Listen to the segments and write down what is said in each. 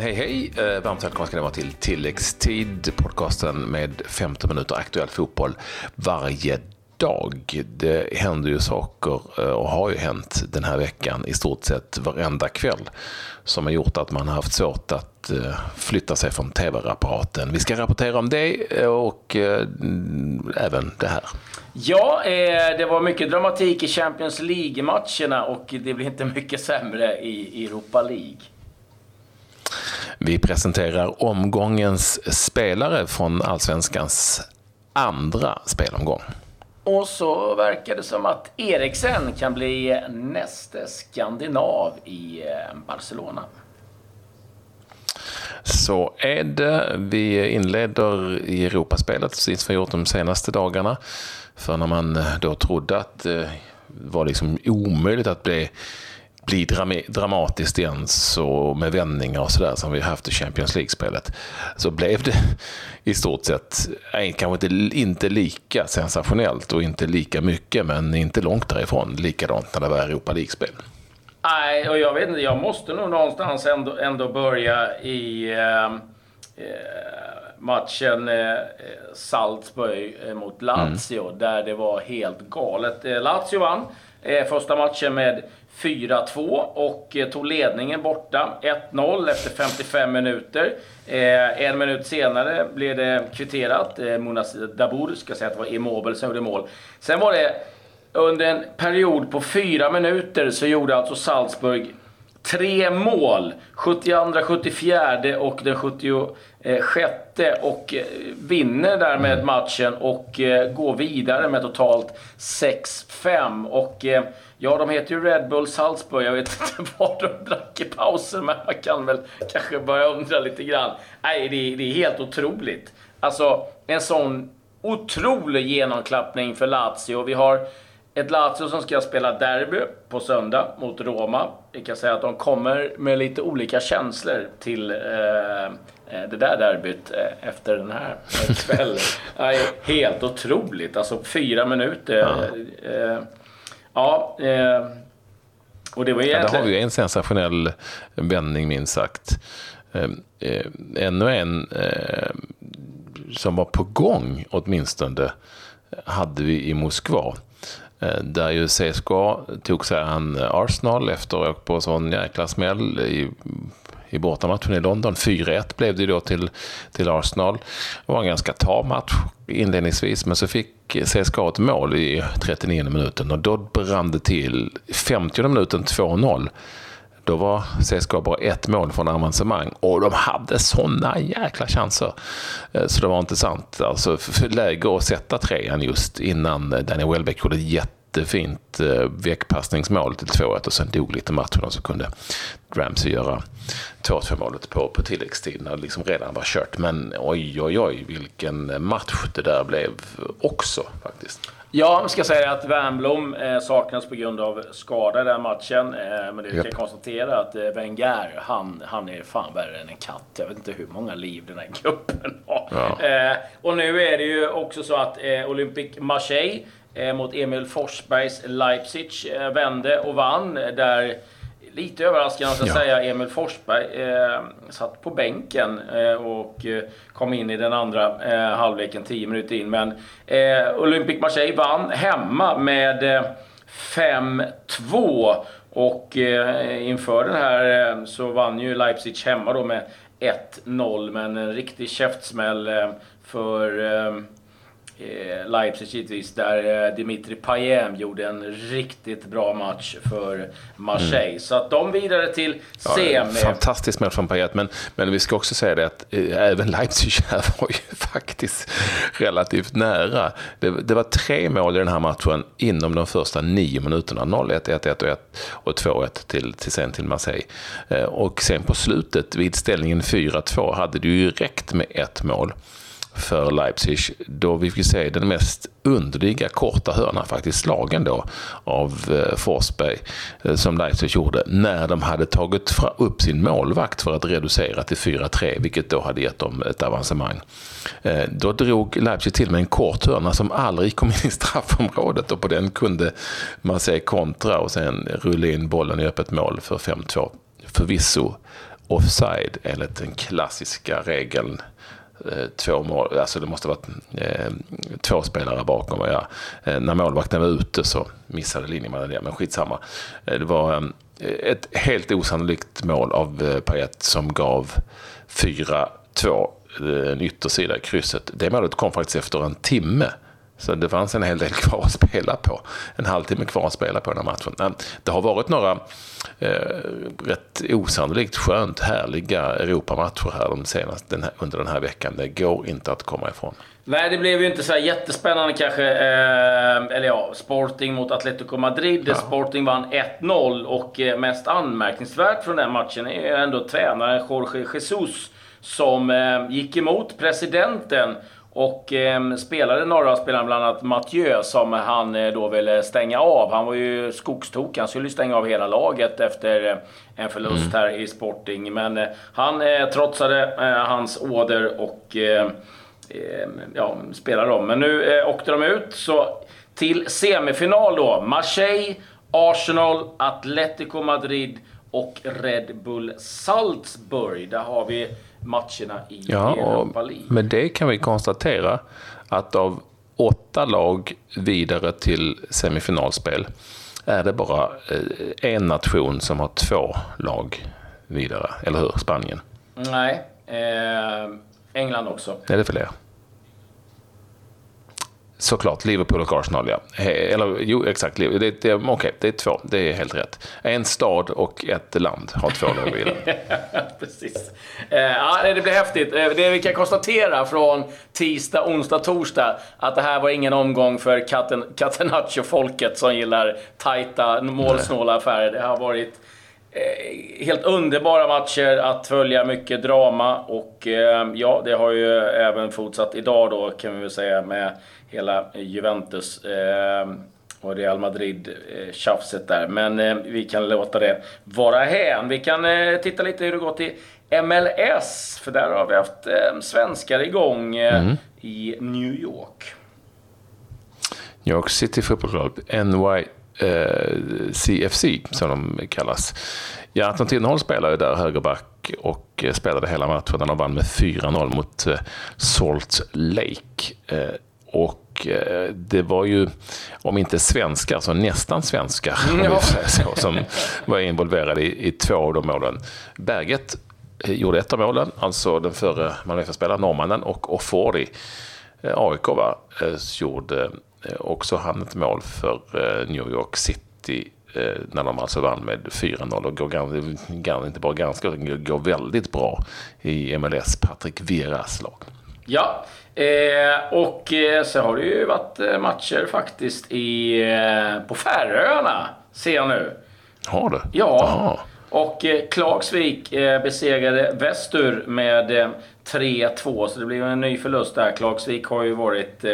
men hej hej! Eh, varmt välkomna ska ni vara till Tilläggstid, podcasten med 15 minuter aktuell fotboll varje dag. Det händer ju saker eh, och har ju hänt den här veckan i stort sett varenda kväll som har gjort att man har haft svårt att eh, flytta sig från tv-apparaten. Vi ska rapportera om det och även det här. Ja, det var mycket dramatik i Champions League-matcherna och det blir inte mycket sämre i Europa League. Vi presenterar omgångens spelare från Allsvenskans andra spelomgång. Och så verkar det som att Eriksen kan bli näste skandinav i eh, Barcelona. Så är det. Vi inleder i Europaspelet, precis som vi gjort de senaste dagarna. För när man eh, då trodde att det var liksom omöjligt att bli bli dramatiskt igen så med vändningar och sådär som vi haft i Champions League-spelet så blev det i stort sett, kanske inte, inte lika sensationellt och inte lika mycket men inte långt därifrån likadant när det var Europa League-spel. Nej, och jag vet inte, jag måste nog någonstans ändå, ändå börja i eh, matchen eh, Salzburg eh, mot Lazio mm. där det var helt galet. Eh, Lazio vann Eh, första matchen med 4-2 och eh, tog ledningen borta. 1-0 efter 55 minuter. Eh, en minut senare blev det kvitterat. Eh, Munas Dabour ska säga att det var Immobile som gjorde mål. Sen var det under en period på fyra minuter så gjorde alltså Salzburg tre mål. 72, 74 och den Eh, 76 och eh, vinner därmed matchen och eh, går vidare med totalt 6-5. Och Ja, de heter ju Red Bull Salzburg. Jag vet inte vad de drack i pausen, men man kan väl kanske börja undra lite grann. Nej, det är, det är helt otroligt. Alltså, en sån otrolig genomklappning för Lazio. Vi har ett Lazio som ska spela derby på söndag mot Roma. Vi kan säga att de kommer med lite olika känslor till eh det där derbyt eh, efter den här kvällen. helt otroligt. Alltså fyra minuter. Ja. Eh, Ja, eh, och det var egentligen... Ja, där har vi en sensationell vändning minst sagt. Eh, eh, ännu en eh, som var på gång åtminstone hade vi i Moskva. Eh, där ju CSKA tog sig an Arsenal efter att ha åkt på sån jäkla smäll i i bortamatchen i London. 4-1 blev det då till, till Arsenal. Det var en ganska tam match inledningsvis, men så fick CSKA ett mål i 39 minuten och då brann det till 50 minuten 2-0. Då var CSKA bara ett mål från avancemang och de hade sådana jäkla chanser. Eh, så det var intressant. Alltså, läge att sätta trean just innan eh, Daniel Welbeck gjorde ett jätte jättefint eh, väckpassningsmål till 2-1 och sen dog lite matchen och så kunde Ramsey göra 2-2 målet på, på tilläggstid när det liksom redan var kört. Men oj, oj, oj, vilken match det där blev också faktiskt. Ja, jag ska säga att Wernbloom eh, saknas på grund av skada i den matchen. Eh, men det yep. kan konstatera att eh, Wenger, han, han är fan värre än en katt. Jag vet inte hur många liv den här gruppen har. Ja. Eh, och nu är det ju också så att Olympic Marseille mot Emil Forsbergs Leipzig. Eh, vände och vann. Där lite överraskande att ja. säga, Emil Forsberg eh, satt på bänken eh, och eh, kom in i den andra eh, halvleken 10 minuter in. Men eh, Olympic Marseille vann hemma med 5-2. Och inför den här så vann ju Leipzig hemma då med 1-0. Men en riktig käftsmäll för eh, Leipzig givetvis, där eh, Dimitri Payet gjorde en riktigt bra match för Marseille. Mm. Så att de vidare till semi. Ja, fantastisk match från Payet, men, men vi ska också säga det att eh, även Leipzig här var ju faktiskt relativt nära. Det, det, var tre mål i den här matchen inom de första nio minuterna. 0-1, 1-1 och 2-1 till, till sen till Marseille. Eh, och sen på slutet, vid ställningen 4-2, hade det ju räckt med ett mål för Leipzig då vi fick se den mest underliga korta hörnan faktiskt slagen då av eh, Forsberg eh, som Leipzig gjorde när de hade tagit upp sin målvakt för att reducera till 4-3 vilket då hade gett dem ett avancemang. Eh, då drog Leipzig till med en kort hörna som aldrig kom in i straffområdet och på den kunde man se kontra och sen rulla in bollen i öppet mål för 5-2. Förvisso offside enligt den klassiska regeln. Eh, två mål, alltså det måste varit eh, två spelare bakom. Ja. Eh, när målvakten var ute så missade linjemannen det, men skitsamma. Eh, det var eh, ett helt osannolikt mål av eh, Payet som gav 4-2, eh, en yttersida i krysset. Det målet kom faktiskt efter en timme. Så det fanns en hel del kvar att spela på. En halvtimme kvar att spela på den här matchen. Det har varit några eh, rätt osannolikt skönt härliga Europamatcher här, de senaste, den här under den här veckan. Det går inte att komma ifrån. Nej, det blev ju inte så jättespännande kanske. Eh, eller ja, Sporting mot Atletico Madrid. Ja. Sporting vann 1-0 och eh, mest anmärkningsvärt från den matchen är ju ändå tränaren Jorge Jesus som eh, gick emot presidenten och eh, spelade några spelare, bland annat Mathieu, som han eh, då ville stänga av. Han var ju skogstok. Han skulle stänga av hela laget efter eh, en förlust mm. här i Sporting. Men eh, han eh, trotsade eh, hans order och ja, spelade om. Men nu eh, åkte de ut. Så till semifinal då. Marseille, Arsenal, Atletico Madrid och Red Bull Salzburg. Där har vi matcherna i ja, Europa League. Med det kan vi konstatera att av åtta lag vidare till semifinalspel är det bara eh, en nation som har två lag vidare, eller hur? Spanien? Nej, eh, England också. Är det fler? Såklart, Liverpool och Arsenal ja. Eller jo, exakt. Det, det, Okej, det är två. Det är helt rätt. En stad och ett land har två lag vidare. Precis. Eh, ja, det blir häftigt. Eh, det vi kan konstatera från tisdag, onsdag, torsdag att det här var ingen omgång för Catenaccio-folket som gillar tajta, målsnåla affärer. Det har varit Eh, helt underbara matcher att följa, mycket drama och eh, ja, det har ju även fortsatt idag då kan vi väl säga med hela Juventus eh, och Real Madrid-tjafset där. Men vi kan låta det vara hän. Vi kan titta lite hur det gått i MLS, för där har vi haft svenskar igång mm. i New York. New York City Football Club, NY eh, CFC som de kallas. Ja, Anton Tinnerholm spelade där högerback och eh, spelade hela matchen när de vann med 4-0 mot eh, Salt Lake. Eh, och eh, det var ju, om inte svenskar, så nästan svenskar ja. så, som var involverade i, i två av de målen. Berget eh, gjorde ett av målen, alltså den förre Malmöfspelaren, norrmannen, och Ofori, AIK, va, gjorde Eh, också han ett mål för eh, New York City eh, när de alltså vann med 4-0 och går inte bara ganska, utan går väldigt bra i MLS, Patrik Vieras lag. Ja, eh, och så har det ju varit matcher faktiskt i, på Färöarna, ser jag nu. Har det? Ja. Aha. Och Klagsvik besegrade Västur med 3-2, så det blev en ny förlust där. Klagsvik har ju varit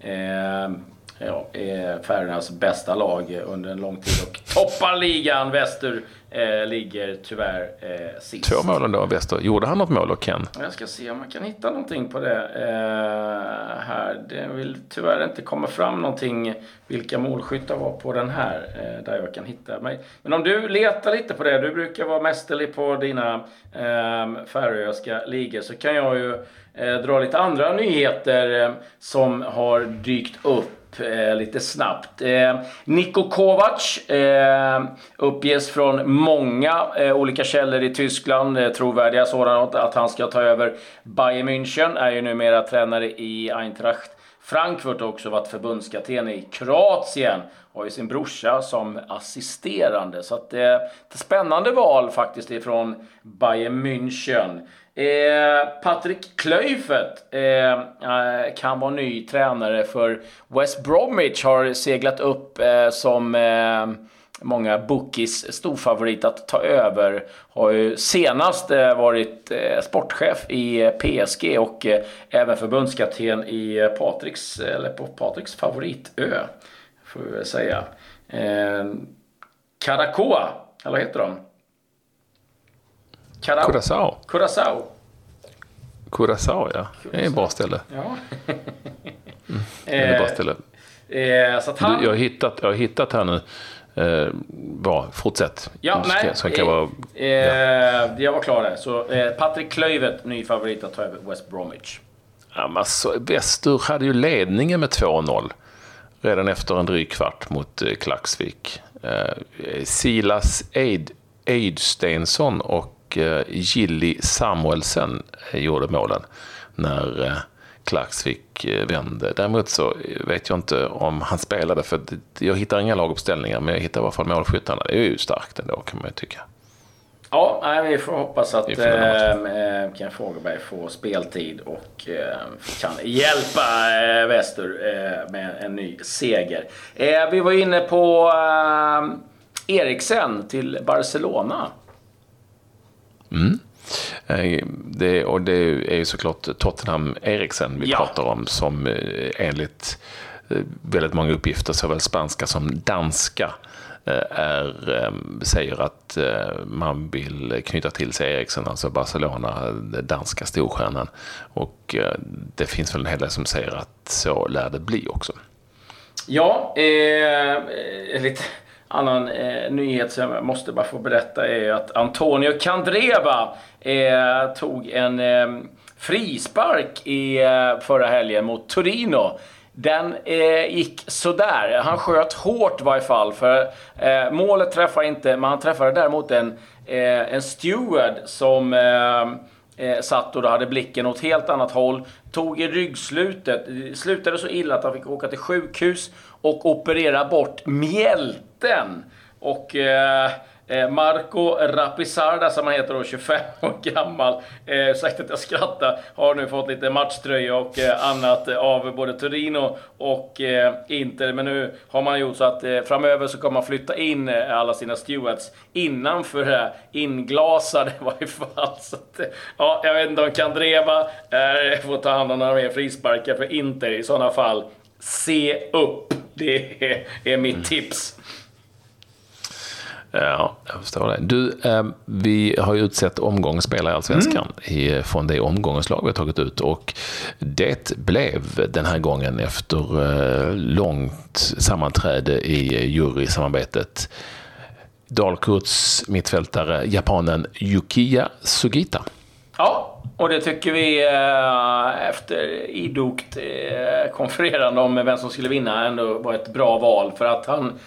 And. Ja, är Färöarnas bästa lag under en lång tid och toppar ligan. Väster eh, ligger tyvärr eh, sist. Två mål då, Väster. Gjorde han något mål då, Ken? Jag ska se om jag kan hitta någonting på det eh, här. Det vill tyvärr inte komma fram någonting vilka målskyttar var på den här eh, där jag kan hitta mig. Men om du letar lite på det, du brukar vara mästerlig på dina eh, färöiska ligor, så kan jag ju eh, dra lite andra nyheter eh, som har dykt upp eh, lite snabbt. Eh, Niko Kovac eh, uppges från många eh, olika källor i Tyskland, eh, trovärdiga sådana, att han ska ta över Bayern München. Är ju numera tränare i Eintracht Frankfurt också varit förbundskapten i Kroatien. Har ju sin brorsa som assisterande. Så att, eh, ett spännande val faktiskt ifrån Bayern München. Eh, Patrik Klöifert eh, eh, kan vara ny tränare för West Bromwich. Har seglat upp eh, som eh, många bookies storfavorit att ta över. Har ju senast eh, varit eh, sportchef i eh, PSG och även förbundskapten i Patriks, eller på Patriks favoritö. Får vi väl säga. Karakoa, eller vad heter de? Carao. Curaçao. Curaçao. Curaçao, ja. Det är ett bra ställe. Ja. mm. Det är ett bra ställe. Eh, så att han... jag, har hittat, jag har hittat här nu eh, bra. Fortsätt. Ja, så, nej. så kan vara, eh, ja. Jag var klar där. Så eh, Patrik Klöivert, ny favorit att ta över West Bromwich. Ja, men alltså, Väster hade ju ledningen med 2-0 redan efter en dryg kvart mot eh, Klaxvik. Eh, Silas Eid, Eidstensson och eh, Gilly Samuelsen gjorde målen när eh, Klaxvik eh, vände. Däremot så vet jag inte om han spelade, för jag hittar inga laguppställningar, men jag hittar i alla fall målskyttarna. Det är ju starkt ändå kan man ju tycka. Ja, vi får hoppas att eh, eh, Ken Fogelberg får speltid och eh, kan hjälpa eh, Väster eh, med en ny seger. Eh, vi var inne på eh, Eriksen till Barcelona. Mm. Eh, Det, och det är ju såklart Tottenham Eriksen vi Ja. pratar om som eh, enligt eh, väldigt många uppgifter, såväl spanska som danska, är, säger att man vill knyta till sig Eriksen, alltså Barcelona, den danska storstjärnan. Och det finns väl en hel del som säger att så lär det bli också. Ja, eh, lite annan eh, nyhet som jag måste bara få berätta är ju att Antonio Candreva eh, tog en eh, frispark i eh, förra helgen mot Torino. Den eh, gick sådär. Han sköt hårt i varje fall. För eh, målet träffade inte, men han träffade däremot en, eh, en steward som eh, eh, satt och då hade blicken åt helt annat håll. Tog i ryggslutet. Det slutade så illa att han fick åka till sjukhus och operera bort mjälten. Och eh, eh, Marco Rapisarda, som han heter då, 25 år gammal. Eh, sagt att jag skrattar. Har nu fått lite matchtröja och eh, annat av både Torino och eh, Inter. Men nu har man gjort så att eh, framöver så kommer man flytta in eh, alla sina stewards innanför det här inglasade i varje fall. Så att, ja, jag vet inte om Kandreva eh, får ta hand om några mer frisparkar för Inter i sådana fall. Se upp! Det är, är mitt tips. Ja, jag förstår det. Du, eh, vi har ju utsett omgångens spelare i Allsvenskan i, från det omgångens lag vi har tagit ut. Och det blev den här gången efter eh, långt sammanträde i jurysamarbetet Dalkurds mittfältare, japanen Yukiya Sugita. Ja, och det tycker vi eh, efter idogt eh, konfererande om vem som skulle vinna ändå var ett bra val. För att han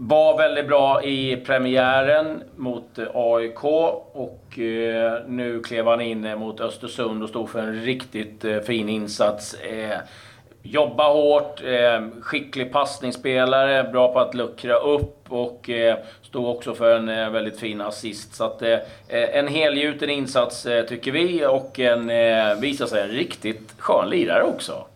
var väldigt bra i premiären mot eh, AIK och eh, nu klev han in eh, mot Östersund och stod för en riktigt fin insats. Jobba hårt, skicklig passningsspelare, bra på att luckra upp och stod också för en väldigt fin assist. Så att, en helgjuten insats tycker vi och en, visar sig en riktigt skön lirare också.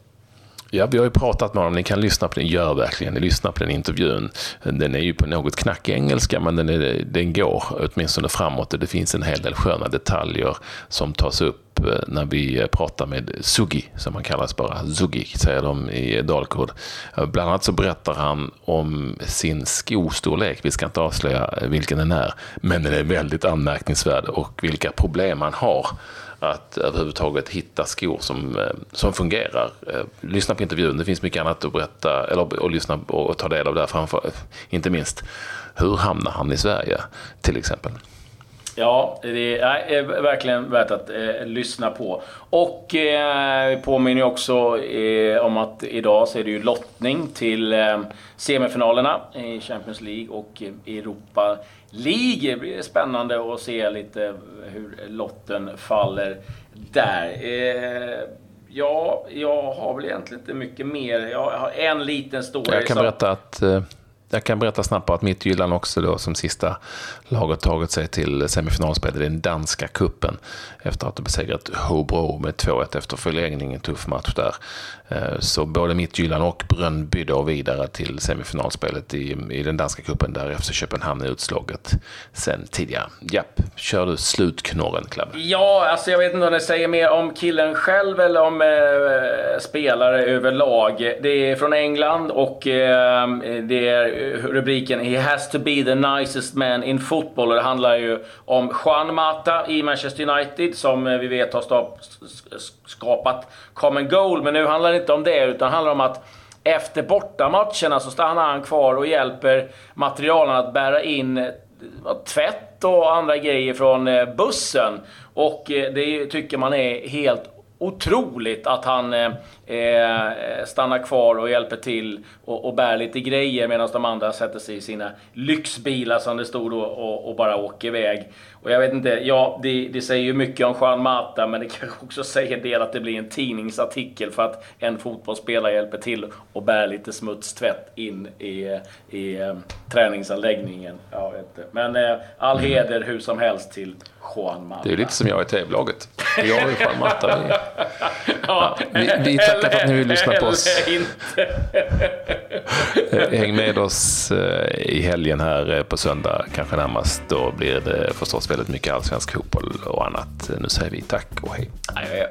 Ja, vi har ju pratat med honom. Ni kan lyssna på den. Gör verkligen. Lyssna på den intervjun. Den är ju på något knackig engelska, men den, är, den går åtminstone framåt. Och det finns en hel del sköna detaljer som tas upp eh, när vi eh, pratar med Sugi, som han kallas bara. Sugi, säger de i Dalkurd. Eh, bland annat så berättar han om sin skostorlek. Vi ska inte avslöja vilken den är, men den är väldigt anmärkningsvärd och vilka problem han har att överhuvudtaget hitta skor som, eh, som fungerar. Eh, lyssna på intervjun, det finns mycket annat att berätta eller att lyssna och och ta del av där framför. Inte minst, hur hamnar han i Sverige till exempel? Ja, det är eh, verkligen värt att eh, lyssna på. Och eh, påminner också eh, om att idag så är det ju lottning till eh, semifinalerna i Champions League och Europa League. Blir spännande att se lite hur lotten faller där. Eh, ja, jag har väl egentligen inte mycket mer. Jag har en liten story. Jag kan som- berätta att eh, jag kan berätta snabbt att Midtjylland också då som sista lag har tagit sig till semifinalspelet i den danska kuppen efter att ha besegrat Hobro med 2-1 efter förlängning. En tuff match där. Eh, så både Midtjylland och Brönnby då vidare till semifinalspelet i, i den danska kuppen där FC Köpenhamn är utslaget sen tidigare. Japp, kör du slutknorren Clabbe. Ja, alltså jag vet inte om det säger mer om killen själv eller om eh, spelare överlag. Det är från England och eh, det är rubriken “He has to be the nicest man in football” och det handlar ju om Juan Mata i Manchester United som eh, vi vet har skapat common goal. Men nu handlar det inte om det utan det handlar om att efter bortamatcherna så stannar han kvar och hjälper materialen att bära in eh, tvätt och andra grejer från eh, bussen. Och det tycker man är helt otroligt att han eh, stannar kvar och hjälper till och, och bär lite grejer medan de andra sätter sig i sina lyxbilar som det stod och, och, och bara åker iväg. Och jag vet inte, ja, det, det, säger ju mycket om Juan Mata, men det kanske också säger en del att det blir en tidningsartikel för att en fotbollsspelare hjälper till och bär lite smutstvätt in i, i eh, träningsanläggningen. Jag vet inte. Men eh, all heder hur som helst till Juan Mata. Det är lite som jag i TV-laget. Jag och Juan Mata. Vi, ja, vi, vi tackar för att ni vill lyssna på oss. Häng med oss eh, i helgen här eh, på söndag, kanske närmast. Då blir det förstås väldigt mycket allsvensk fotboll och annat. Nu säger vi tack och hej. Adjö.